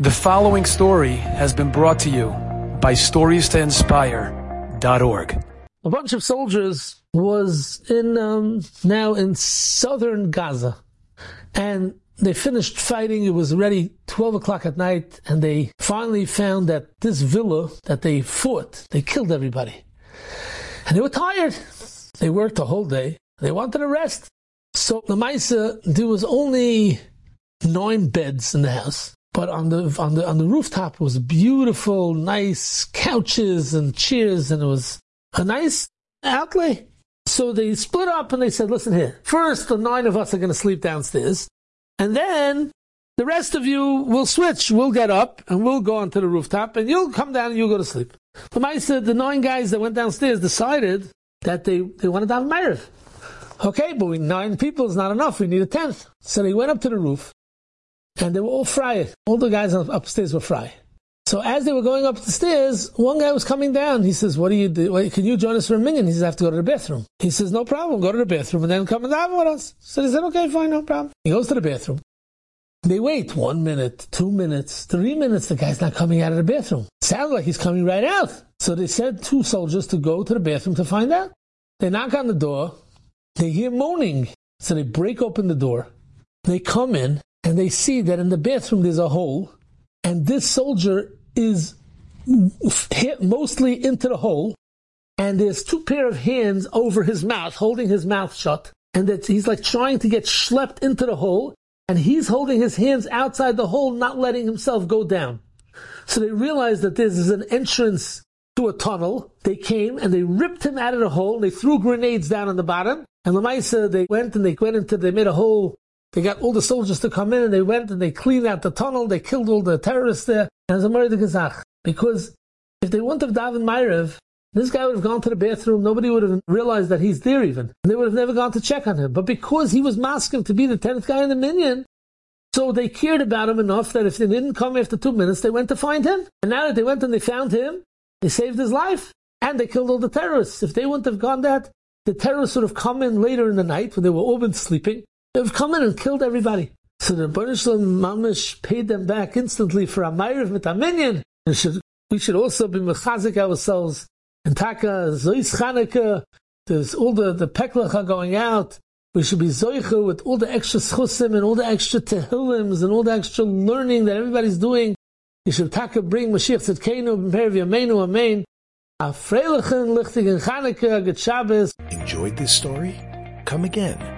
The following story has been brought to you by StoriesToInspire.org. A bunch of soldiers was in um, now in southern Gaza, and they finished fighting. It was already twelve o'clock at night, and they finally found that this villa that they fought, they killed everybody, and they were tired. They worked the whole day. They wanted a rest. So the Maisa, there was only nine beds in the house. But on the on the on the rooftop was beautiful, nice couches and chairs, and it was a nice outlay. So they split up and they said, "Listen here. First, the nine of us are going to sleep downstairs, and then the rest of you will switch. We'll get up and we'll go onto the rooftop, and you'll come down and you'll go to sleep." Said the nine guys that went downstairs decided that they they wanted to have a Maariv. Okay, but we nine people is not enough. We need a tenth. So they went up to the roof and they were all fry. All the guys upstairs were fry. So as they were going up the stairs, one guy was coming down. He says, "What do you do? Can you join us for a minyan?" He says, "I have to go to the bathroom." He says, "No problem. Go to the bathroom and then come and have with us." So they said, "Okay, fine, no problem." He goes to the bathroom. They wait one minute, two minutes, three minutes. The guy's not coming out of the bathroom. Sounds like he's coming right out. So they sent two soldiers to go to the bathroom to find out. They knock on the door. They hear moaning. So they break open the door. They come in and they see that in the bathroom there's a hole, and this soldier is hit mostly into the hole, and there's two pair of hands over his mouth, holding his mouth shut, and that he's like trying to get schlepped into the hole, and he's holding his hands outside the hole, not letting himself go down. So they realized that this is an entrance to a tunnel. They came and they ripped him out of the hole. And they threw grenades down on the bottom. And Lamaisa, they went and they went into, they made a hole they got all the soldiers to come in and they went and they cleaned out the tunnel. They killed all the terrorists there. And a murder Gazach. Because if they wouldn't have davened Maariv, this guy would have gone to the bathroom. Nobody would have realized that he's there even. And they would have never gone to check on him. But because he was masking to be the 10th guy in the minyan, so they cared about him enough that if they didn't come after two minutes, they went to find him. And now that they went and they found him, they saved his life. And they killed all the terrorists. If they wouldn't have gone that, the terrorists would have come in later in the night when they were all been sleeping They've come in and killed everybody. So the Baruchlam Mamish paid them back instantly for a a minyan. And should, we should also be mechazik ourselves. And Taka, Zois Chanukah, there's all the, the peklach going out. We should be zoicha with all the extra schusim and all the extra tehillims and all the extra learning that everybody's doing. You should taka bring Mashiach Tzidkenu, Bimheira V'yameinu, Amen. A freilichen, lichtig and Chanukah, good Shabbos. Enjoyed this story? Come again.